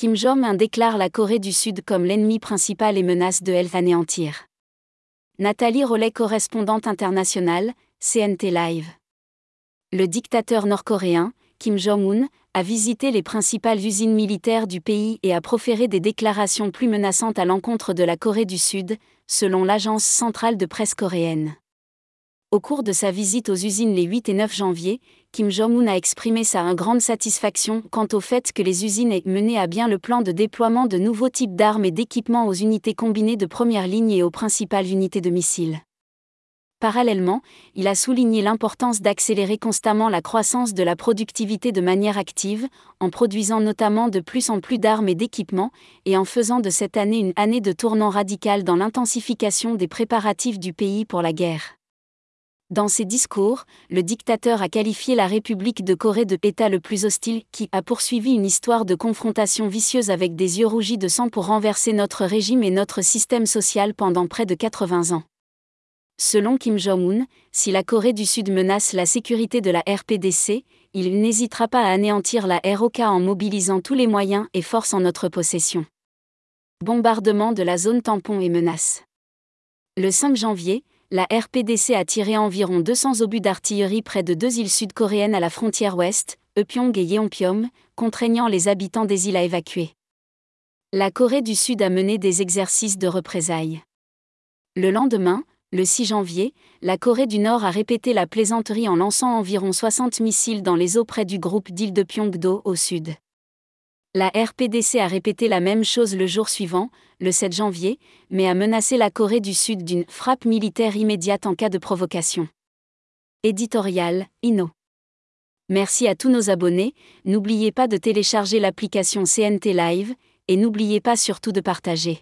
Kim Jong-un déclare la Corée du Sud comme l'ennemi principal et menace de l'anéantir. Nathalie Rollet, correspondante internationale, CNT Live. Le dictateur nord-coréen, Kim Jong-un, a visité les principales usines militaires du pays et a proféré des déclarations plus menaçantes à l'encontre de la Corée du Sud, selon l'agence centrale de presse coréenne. Au cours de sa visite aux usines les 8 et 9 janvier, Kim Jong-un a exprimé sa grande satisfaction quant au fait que les usines aient mené à bien le plan de déploiement de nouveaux types d'armes et d'équipements aux unités combinées de première ligne et aux principales unités de missiles. Parallèlement, il a souligné l'importance d'accélérer constamment la croissance de la productivité de manière active, en produisant notamment de plus en plus d'armes et d'équipements, et en faisant de cette année une année de tournant radical dans l'intensification des préparatifs du pays pour la guerre. Dans ses discours, le dictateur a qualifié la République de Corée de État le plus hostile qui a poursuivi une histoire de confrontation vicieuse avec des yeux rougis de sang pour renverser notre régime et notre système social pendant près de 80 ans. Selon Kim Jong-un, si la Corée du Sud menace la sécurité de la RPDC, il n'hésitera pas à anéantir la ROK en mobilisant tous les moyens et forces en notre possession. Bombardement de la zone tampon et menace. Le 5 janvier, la RPDC a tiré environ 200 obus d'artillerie près de deux îles sud-coréennes à la frontière ouest, Eupyong et Yeonpyeong, contraignant les habitants des îles à évacuer. La Corée du Sud a mené des exercices de représailles. Le lendemain, le 6 janvier, la Corée du Nord a répété la plaisanterie en lançant environ 60 missiles dans les eaux près du groupe d'îles de Pyongdo au sud. La RPDC a répété la même chose le jour suivant, le 7 janvier, mais a menacé la Corée du Sud d'une frappe militaire immédiate en cas de provocation. Éditorial, Inno. Merci à tous nos abonnés, n'oubliez pas de télécharger l'application CNT Live, et n'oubliez pas surtout de partager.